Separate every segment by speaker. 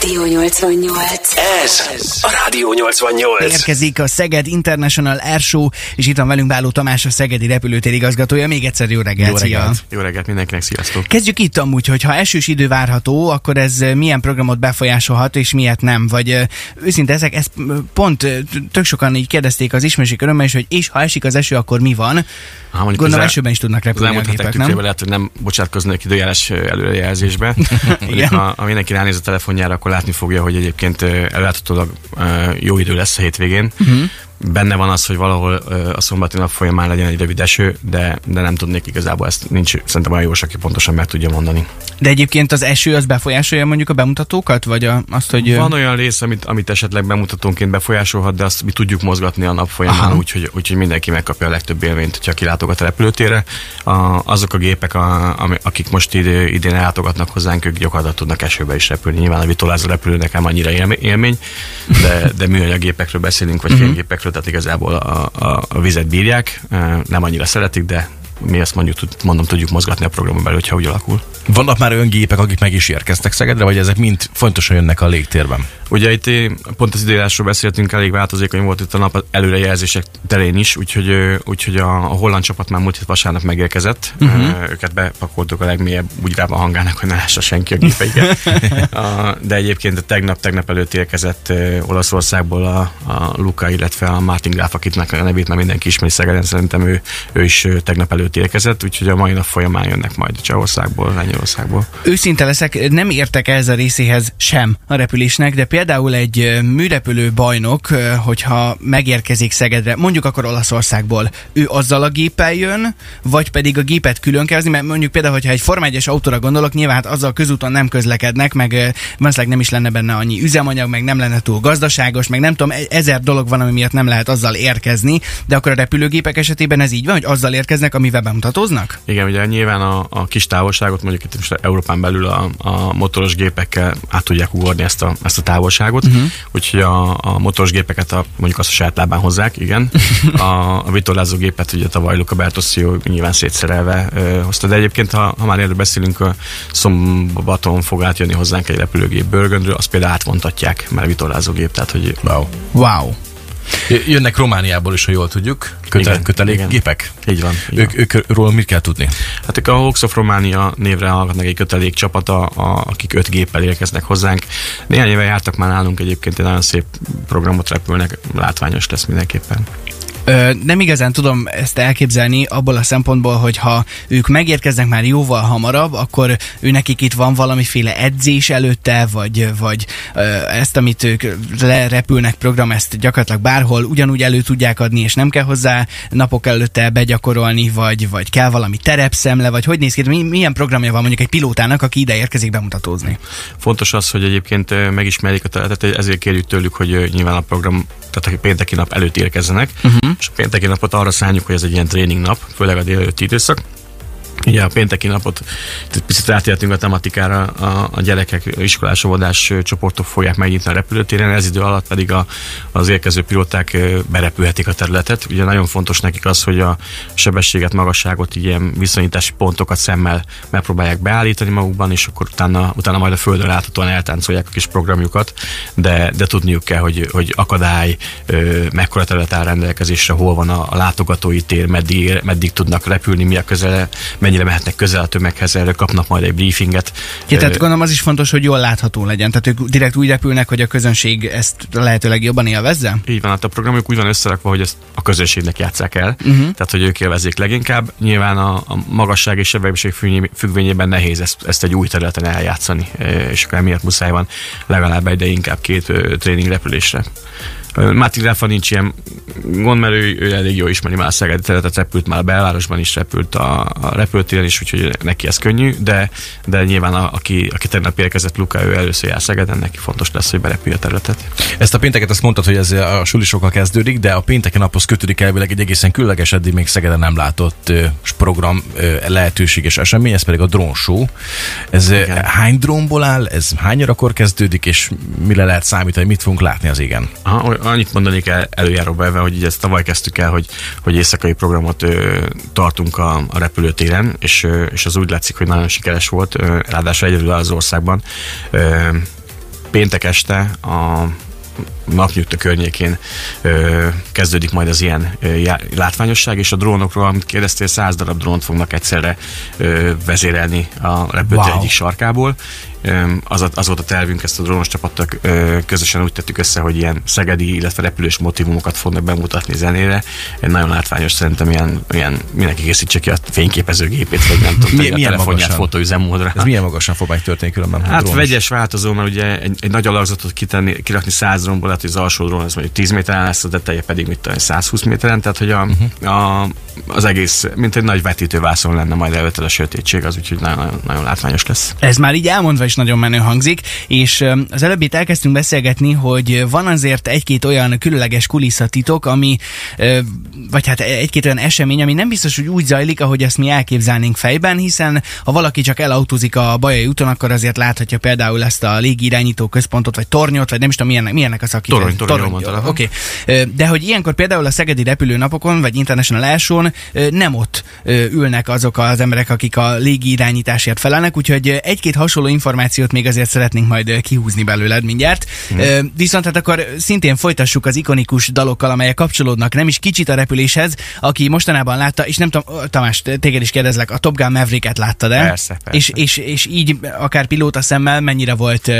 Speaker 1: Rádió 88.
Speaker 2: Ez a Rádió 88.
Speaker 3: Érkezik a Szeged International Air Show, és itt van velünk Báló Tamás, a Szegedi repülőtér igazgatója. Még egyszer jó reggelt,
Speaker 4: Jó
Speaker 3: szia!
Speaker 4: reggelt. Jó reggelt mindenkinek, sziasztok!
Speaker 3: Kezdjük itt amúgy, hogy ha esős idő várható, akkor ez milyen programot befolyásolhat, és miért nem? Vagy ö, őszinte ezek, ezt pont ö, tök sokan így kérdezték az ismerőség örömmel is, hogy és ha esik az eső, akkor mi van?
Speaker 4: Ha
Speaker 3: Gondolom
Speaker 4: az el-
Speaker 3: esőben is tudnak
Speaker 4: Az
Speaker 3: repülni a gépek,
Speaker 4: tükrében
Speaker 3: nem?
Speaker 4: lehet, hogy nem bocsátkoznék időjárás előrejelzésbe. Ha, ha mindenki ránéz a telefonjára, akkor látni fogja, hogy egyébként ö, előállítólag ö, jó idő lesz a hétvégén.
Speaker 3: Mhm.
Speaker 4: Benne van az, hogy valahol a szombati nap folyamán legyen egy rövid eső, de, de nem tudnék igazából ezt, nincs szerintem olyan jós, aki pontosan meg tudja mondani.
Speaker 3: De egyébként az eső az befolyásolja mondjuk a bemutatókat, vagy a, azt, hogy...
Speaker 4: Van olyan rész, amit, amit esetleg bemutatónként befolyásolhat, de azt mi tudjuk mozgatni a nap folyamán, úgyhogy, úgyhogy mindenki megkapja a legtöbb élményt, hogyha kilátogat a repülőtérre. A, azok a gépek, a, akik most idő, idén ellátogatnak hozzánk, ők gyakorlatilag tudnak esőbe is repülni. Nyilván a vitolázó repülőnek nem annyira élmény, de, de műanyag gépekről beszélünk, vagy fénygépekről, tehát igazából a, a, a vizet bírják, nem annyira szeretik, de mi ezt mondjuk, mondom, tudjuk mozgatni a programon belül, hogyha úgy alakul.
Speaker 5: Vannak már olyan gépek, akik meg is érkeztek Szegedre, vagy ezek mind fontosan jönnek a légtérben?
Speaker 4: Ugye itt eh, pont az időjárásról beszéltünk, elég változékony volt itt a nap előrejelzések terén is, úgyhogy, ö, úgyhogy a, a holland csapat már múlt hét vasárnap megérkezett. Uh-huh. Őket bepakoltuk a legmélyebb úgyrába hangának, hogy ne lássa senki a gépeiket. a, de egyébként a tegnap, tegnap előtt érkezett Olaszországból a, a Luca, illetve a Martin Graf, akitnek a nevét már mindenki ismeri Szegeden, szerintem ő, ő is tegnap előtt érkezett, úgyhogy a mai nap folyamán jönnek majd Csehországból, Lengyelországból.
Speaker 3: Őszinte leszek, nem értek ez a részéhez sem a repülésnek, de például egy műrepülő bajnok, hogyha megérkezik Szegedre, mondjuk akkor Olaszországból, ő azzal a géppel jön, vagy pedig a gépet külön kell hozni, mert mondjuk például, hogyha egy Forma 1-es autóra gondolok, nyilván hát azzal közúton nem közlekednek, meg valószínűleg nem is lenne benne annyi üzemanyag, meg nem lenne túl gazdaságos, meg nem tudom, e- ezer dolog van, ami miatt nem lehet azzal érkezni, de akkor a repülőgépek esetében ez így van, hogy azzal érkeznek, amivel bemutatóznak?
Speaker 4: Igen, ugye nyilván a, a kis távolságot, mondjuk itt most Európán belül a, a motoros gépekkel át tudják ugorni ezt a, ezt a távolságot, uh-huh. úgyhogy a, a motoros gépeket a, mondjuk azt a saját lábán hozzák, igen. A, a vitorlázó gépet ugye tavaly Luca Bertosio nyilván szétszerelve ö, hozta, de egyébként ha, ha már erről beszélünk, a szombaton fog átjönni hozzánk egy repülőgép Börgöndről, azt például átvontatják, mert vitorlázó gép, tehát hogy
Speaker 5: Wow.
Speaker 3: Wow.
Speaker 5: Jönnek Romániából is, ha jól tudjuk, köte- kötelékgépek.
Speaker 4: így van. Így
Speaker 5: Ők,
Speaker 4: van.
Speaker 5: ők róla mit kell tudni?
Speaker 4: Hát ők a Hawks of Romania névre hallgatnak egy kötelék csapata, a, akik öt géppel érkeznek hozzánk. Néhány éve jártak már nálunk egyébként, egy nagyon szép programot repülnek, látványos lesz mindenképpen.
Speaker 3: Ö, nem igazán tudom ezt elképzelni abból a szempontból, hogy ha ők megérkeznek már jóval hamarabb, akkor ő nekik itt van valamiféle edzés előtte, vagy, vagy ö, ezt, amit ők lerepülnek program, ezt gyakorlatilag bárhol ugyanúgy elő tudják adni, és nem kell hozzá napok előtte begyakorolni, vagy, vagy kell valami terepszemle, vagy hogy néz ki, mi, milyen programja van mondjuk egy pilótának, aki ide érkezik bemutatózni.
Speaker 4: Fontos az, hogy egyébként megismerjék a területet, ezért kérjük tőlük, hogy nyilván a program, tehát a pénteki nap előtt érkezzenek, uh-huh. És a pénteki napot arra szálljuk, hogy ez egy ilyen tréning nap, főleg a délelőtti időszak. Ugye a pénteki napot picit rátértünk a tematikára, a, a gyerekek iskolás óvodás csoportok fogják megnyitni a repülőtéren, ez idő alatt pedig a, az érkező pilóták berepülhetik a területet. Ugye nagyon fontos nekik az, hogy a sebességet, magasságot, ilyen viszonyítási pontokat szemmel megpróbálják beállítani magukban, és akkor utána, utána majd a földön láthatóan eltáncolják a kis programjukat, de, de tudniuk kell, hogy, hogy akadály, mekkora terület áll rendelkezésre, hol van a, a látogatói tér, meddig, meddig tudnak repülni, mi a közele, mennyire mehetnek közel a tömeghez, erről kapnak majd egy briefinget.
Speaker 3: Ja, tehát gondolom az is fontos, hogy jól látható legyen. Tehát ők direkt úgy repülnek, hogy a közönség ezt lehetőleg jobban élvezze?
Speaker 4: Így van, hát a programjuk úgy van összerakva, hogy ezt a közönségnek játsszák el, uh-huh. tehát hogy ők élvezzék leginkább. Nyilván a, a magasság és sebesség függvény- függvényében nehéz ezt, ezt egy új területen eljátszani, és akkor emiatt muszáj van legalább egy, de inkább két tréning repülésre. Ö, Máté Ráfa nincs ilyen gond, mert ő, ő elég jól ismeri már a Szegedi területet, repült már a belvárosban is, repült a, a repülőtéren is, úgyhogy neki ez könnyű, de, de nyilván a, aki, aki tegnap érkezett Luka, ő először jár Szegeden, neki fontos lesz, hogy berepülje a területet.
Speaker 5: Ezt a pénteket azt mondtad, hogy ez a sulisokkal kezdődik, de a pénteki naphoz kötődik elvileg egy egészen különleges, eddig még Szegeden nem látott program, lehetőség és esemény, ez pedig a drón show. Ez
Speaker 4: Igen.
Speaker 5: hány drónból áll, ez hány órakor kezdődik, és mire lehet számítani, mit fogunk látni az égen?
Speaker 4: Aha, annyit mondanék el előjáróba ebben, hogy így ezt tavaly kezdtük el, hogy, hogy éjszakai programot ö, tartunk a, a repülőtéren, és, ö, és az úgy látszik, hogy nagyon sikeres volt, ö, ráadásul egyedül az országban. Ö, péntek este a napnyugta környékén ö, kezdődik majd az ilyen ö, já, látványosság, és a drónokról, amit kérdeztél, száz darab drónt fognak egyszerre ö, vezérelni a repülőtér
Speaker 3: Wow.
Speaker 4: egyik sarkából. Az, a- az volt a tervünk, ezt a drónos csapattal közösen úgy tettük össze, hogy ilyen szegedi, illetve repülős motivumokat fognak bemutatni zenére. Egy nagyon látványos, szerintem ilyen, ilyen mindenki készítse ki a fényképezőgépét, vagy nem tudom,
Speaker 5: Milyen-
Speaker 4: a
Speaker 5: milyen
Speaker 4: telefonját fotóüzemmódra.
Speaker 5: Ez milyen magasan fog megtörténni különben? a
Speaker 4: Hát
Speaker 5: drónos?
Speaker 4: vegyes változó, mert ugye egy, egy nagy alakzatot kitenni, kirakni 100 drónból, lehet, hogy az alsó drón az mondjuk 10 méteren lesz, a teteje pedig mit tudom, 120 méteren, tehát hogy a, uh-huh. a, az egész, mint egy nagy vetítővászon lenne majd előtted a sötétség, az úgyhogy nagyon, nagyon, nagyon látványos lesz.
Speaker 3: Ez már így elmondva is nagyon menő hangzik, és az előbb itt elkezdtünk beszélgetni, hogy van azért egy-két olyan különleges kulisszatitok, ami, vagy hát egy-két olyan esemény, ami nem biztos, hogy úgy zajlik, ahogy ezt mi elképzelnénk fejben, hiszen ha valaki csak elautózik a Bajai úton, akkor azért láthatja például ezt a légirányító központot, vagy tornyot, vagy nem is tudom, milyennek, milyennek a szakítás.
Speaker 4: Torony, torony, mondtad, aha.
Speaker 3: Oké. Okay. De hogy ilyenkor például a szegedi repülőnapokon, vagy International ö, nem ott ülnek azok az emberek, akik a légi irányításért felelnek, úgyhogy egy-két hasonló információt még azért szeretnénk majd kihúzni belőled mindjárt. Mm. Viszont hát akkor szintén folytassuk az ikonikus dalokkal, amelyek kapcsolódnak nem is kicsit a repüléshez, aki mostanában látta, és nem tudom, Tamás, téged is kérdezlek, a Top Gun Maverick-et láttad el?
Speaker 4: Persze, persze.
Speaker 3: És, és, és így akár pilóta szemmel mennyire volt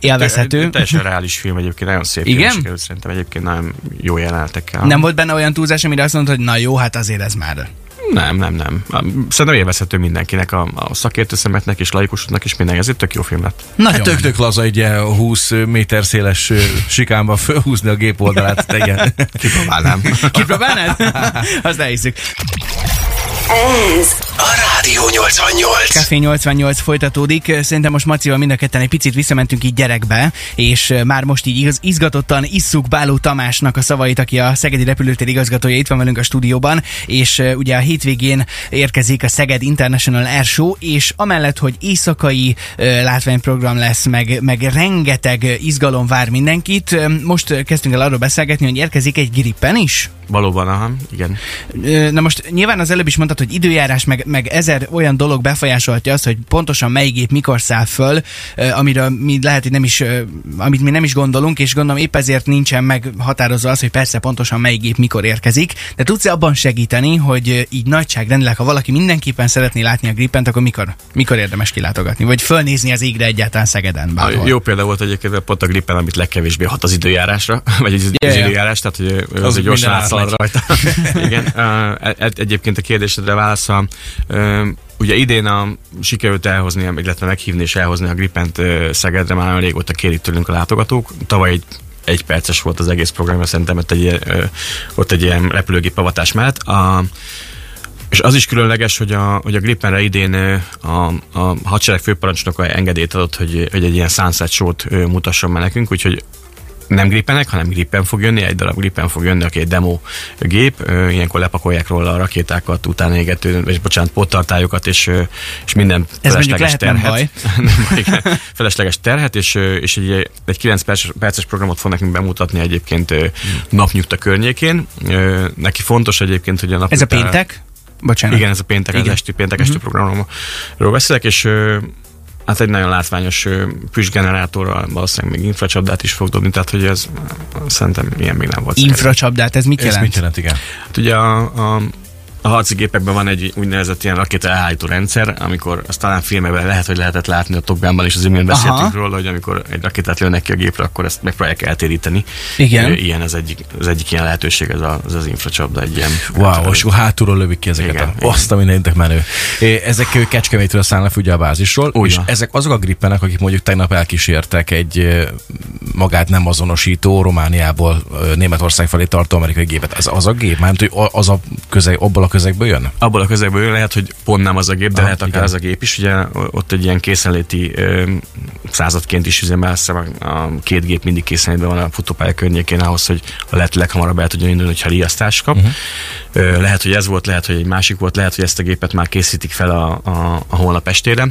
Speaker 3: élvezhető?
Speaker 4: Teljesen reális film egyébként, nagyon szép
Speaker 3: Igen?
Speaker 4: film sikerült, szerintem egyébként nagyon jó jelenetekkel.
Speaker 3: Nem volt benne olyan túlzás, amire azt mondod, hogy na jó, hát azért ez már.
Speaker 4: Nem, nem, nem. Szerintem élvezhető mindenkinek, a, a szakértő szemetnek és laikusoknak is mindenki. Ez egy tök jó film lett.
Speaker 3: Nagyon
Speaker 5: Hát tök, tök laza egy ilyen 20 méter széles ö, sikánba fölhúzni a gép oldalát. Igen.
Speaker 4: Kipróbálnám.
Speaker 3: Kipróbálnád? Azt elhiszük.
Speaker 1: Ez
Speaker 2: A Rádió 88.
Speaker 3: Café 88 folytatódik. Szerintem most Macival mind a ketten egy picit visszamentünk így gyerekbe, és már most így izgatottan isszuk Báló Tamásnak a szavait, aki a Szegedi Repülőtér igazgatója itt van velünk a stúdióban, és uh, ugye a hétvégén érkezik a Szeged International Air Show, és amellett, hogy éjszakai uh, látványprogram lesz, meg, meg rengeteg izgalom vár mindenkit, most kezdtünk el arról beszélgetni, hogy érkezik egy grippen is.
Speaker 4: Valóban, aha, igen.
Speaker 3: Na most nyilván az előbb is mondtad, hogy időjárás, meg, meg ezer olyan dolog befolyásolhatja azt, hogy pontosan melyik gép mikor száll föl, amiről mi lehet, hogy nem is, amit mi nem is gondolunk, és gondolom épp ezért nincsen meghatározva az, hogy persze pontosan melyik gép mikor érkezik, de tudsz -e abban segíteni, hogy így nagyságrendileg, ha valaki mindenképpen szeretné látni a Grippent, akkor mikor, mikor érdemes kilátogatni? Vagy fölnézni az égre egyáltalán Szegeden?
Speaker 4: A
Speaker 3: Bárhol?
Speaker 4: jó példa volt egyébként pont a Gripen, amit legkevésbé hat az időjárásra, vagy az, yeah, az időjárás, tehát hogy
Speaker 5: Az
Speaker 4: az egy gyorsan rajta. Igen. Uh, egy- egyébként a kérdésedre válaszol, Ugye idén a, sikerült elhozni, illetve meghívni és elhozni a Gripent Szegedre, már nagyon régóta kérik tőlünk a látogatók. Tavaly egy egy perces volt az egész program, szerintem ott egy, ott egy ilyen repülőgép avatás mellett. A, és az is különleges, hogy a, hogy a Grippenre idén a, a hadsereg főparancsnoka engedélyt adott, hogy, hogy egy ilyen sunset show-t ö, mutasson meg nekünk, úgyhogy nem Grippenek, hanem Gripen fog jönni, egy darab Gripen fog jönni, aki egy demo gép, ilyenkor lepakolják róla a rakétákat, utána égető, és bocsánat, pottartályokat, és, és minden
Speaker 3: Ez
Speaker 4: felesleges
Speaker 3: lehet nem
Speaker 4: terhet. nem baj, igen. felesleges terhet, és, és egy, egy 9 perces, perces programot fog nekünk bemutatni egyébként ö, napnyugta környékén. Neki fontos egyébként, hogy a
Speaker 3: Ez a péntek? Bocsánat.
Speaker 4: igen, ez a péntek, az
Speaker 3: Igen.
Speaker 4: esti, péntek esti programról beszélek, és hát egy nagyon látványos ö, püstgenerátorral valószínűleg még infracsapdát is fog dobni, tehát hogy ez szerintem ilyen még nem volt.
Speaker 3: Infracsapdát, ez mit
Speaker 5: Ez
Speaker 3: jelent?
Speaker 5: mit jelent, igen?
Speaker 4: Hát ugye a, a, a harci gépekben van egy úgynevezett ilyen rakéta elhárító rendszer, amikor azt talán filmekben lehet, hogy lehetett látni a Top Gunban is, az imént
Speaker 3: Aha.
Speaker 4: beszéltünk róla, hogy amikor egy rakétát lőnek ki a gépre, akkor ezt megpróbálják eltéríteni.
Speaker 3: Igen.
Speaker 4: Ilyen az egyik, az egyik ilyen lehetőség, ez, a, ez az infracsapda, egy ilyen
Speaker 5: Wow, és akkor hátulról lövik ki ezeket.
Speaker 4: Igen,
Speaker 5: a,
Speaker 4: igen.
Speaker 5: azt a mindentek menő. Ezek Kecskemétről szállnak ugye a bázisról,
Speaker 4: Úgy
Speaker 5: és ezek azok a grippenek, akik mondjuk tegnap elkísértek egy magát nem azonosító Romániából Németország felé tartó amerikai gépet. Ez az a gép? Mármint, hogy az a közeg, abból a közegből jön?
Speaker 4: abból a közegből jön, lehet, hogy pont nem az a gép, de
Speaker 5: Ah,
Speaker 4: lehet akár
Speaker 5: igen.
Speaker 4: az a gép is. Ugye ott egy ilyen készenléti ö, századként is üzemel, a két gép mindig készenlétben van a futópálya környékén ahhoz, hogy a lehető leghamarabb el tudjon indulni, hogyha riasztást kap. Uh-huh. Ö, lehet, hogy ez volt, lehet, hogy egy másik volt, lehet, hogy ezt a gépet már készítik fel a, a, a holnap estére.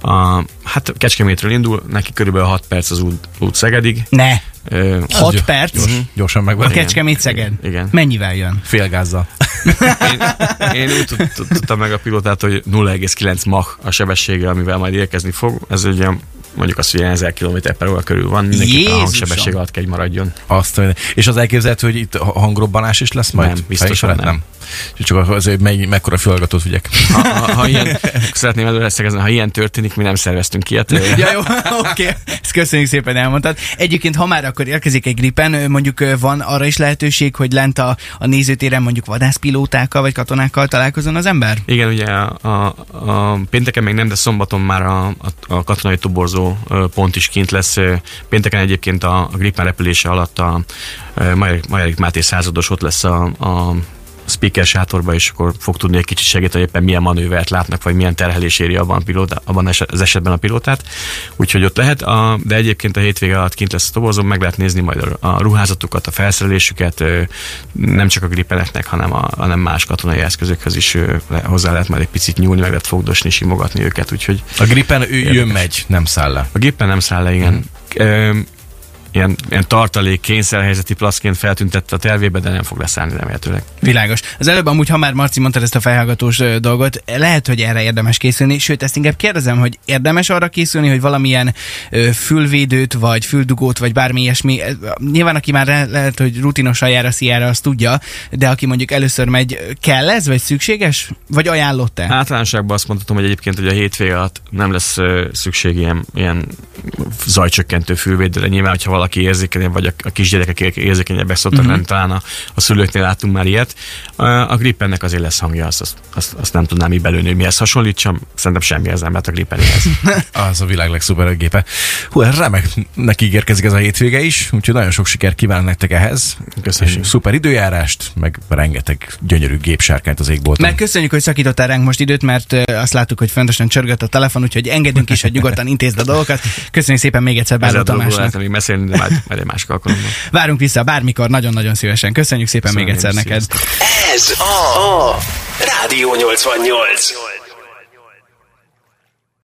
Speaker 4: A, hát Kecskemétről indul, neki körülbelül 6 perc az út, út Szegedig.
Speaker 3: Ne,
Speaker 4: Ö,
Speaker 3: 6
Speaker 5: Gyors-
Speaker 3: perc
Speaker 5: Gyors, gyorsan
Speaker 3: a
Speaker 5: megvan.
Speaker 3: Kecskemét Szeged.
Speaker 4: Igen.
Speaker 3: Mennyivel jön?
Speaker 5: Félgázzal.
Speaker 4: Én, én úgy tud- tud- tudtam meg a pilotát, hogy 0,9 mach a sebessége, amivel majd érkezni fog. Ez ilyen mondjuk azt, hogy ilyen 1000 km per óra körül van, mindenképpen a hangsebesség alatt kell, hogy maradjon.
Speaker 5: Azt, és az elképzelhető, hogy itt hangrobbanás is lesz majd?
Speaker 4: Nem, biztosan
Speaker 5: Fejfelett?
Speaker 4: nem.
Speaker 5: Csak azért mely, mekkora fülhallgatót vigyek.
Speaker 4: Ha, ha, ha ilyen, szeretném előre szegezni, ha ilyen történik, mi nem szerveztünk ilyet.
Speaker 3: Ja, jó, oké. Okay. Ezt köszönjük szépen elmondtad. Egyébként, ha már akkor érkezik egy gripen, mondjuk van arra is lehetőség, hogy lent a, a nézőtéren mondjuk vadászpilótákkal vagy katonákkal találkozon az ember?
Speaker 4: Igen, ugye a, a, a pénteken még nem, de szombaton már a, a, a katonai toborzó pont is kint lesz. Pénteken egyébként a, a Gripen repülése alatt a Majerik Máté százados ott lesz a, a speaker sátorba, és akkor fog tudni egy kicsit segíteni, éppen milyen manővert látnak, vagy milyen terhelés éri abban, a pilóta, abban az esetben a pilótát. Úgyhogy ott lehet, a, de egyébként a hétvége alatt kint lesz a toborzó, meg lehet nézni majd a, ruházatukat, a felszerelésüket, nem csak a gripeneknek, hanem, a, hanem más katonai eszközökhöz is hozzá lehet majd egy picit nyúlni, meg lehet fogdosni, simogatni őket, úgyhogy
Speaker 5: A Gripen ő
Speaker 4: Érdekes.
Speaker 5: jön, megy, nem száll le.
Speaker 4: a gépen nem száll le, igen. Mm. Ilyen, ilyen tartalék, kényszerhelyzeti plaszként feltüntette a tervébe, de nem fog leszállni remélhetőleg.
Speaker 3: Világos. Az előbb amúgy, ha már Marci mondta ezt a felhallgatós dolgot, lehet, hogy erre érdemes készülni, sőt, ezt inkább kérdezem, hogy érdemes arra készülni, hogy valamilyen ö, fülvédőt, vagy füldugót, vagy bármi ilyesmi. Nyilván, aki már le- lehet, hogy rutinosan jár a sziára, azt tudja, de aki mondjuk először megy, kell ez, vagy szükséges? Vagy ajánlott-e?
Speaker 4: Általánosságban azt mondhatom, hogy egyébként hogy a hétvége alatt nem lesz szükség ilyen, ilyen zajcsökkentő fülvédőre. Nyilván, hogyha valaki érzékenyebb, vagy a, a kisgyerekek ér- érzékenyebbek szoktak
Speaker 3: Mhm.
Speaker 4: lenni, talán a, a szülőknél láttunk már ilyet. A, a Gripennek azért lesz hangja, azt, azt, azt, azt nem tudnám így belőni, hogy mihez hasonlítsam. Szerintem semmihez nem lehet a Gripenéhez.
Speaker 5: Az a világ legszuperebb gépe. Hú, remek, neki ígérkezik ez a hétvége is, úgyhogy nagyon sok sikert kívánok nektek ehhez.
Speaker 4: Köszönjük.
Speaker 5: És szuper időjárást, meg rengeteg gyönyörű gépsárkányt az égbolton.
Speaker 3: Meg köszönjük, hogy szakítottál ránk most időt, mert azt láttuk, hogy fontosan csörgött a telefon, úgyhogy engedünk is, hogy nyugodtan intézd a dolgokat. Köszönjük szépen még egyszer Báló Tamásnak.
Speaker 4: még beszélni, de majd, majd egy másik alkalommal.
Speaker 3: Várunk vissza bármikor, nagyon-nagyon szívesen. Köszönjük szépen még
Speaker 4: Köszönöm,
Speaker 3: egyszer neked.
Speaker 4: sziasztok.
Speaker 2: Ez a, a Rádió 88.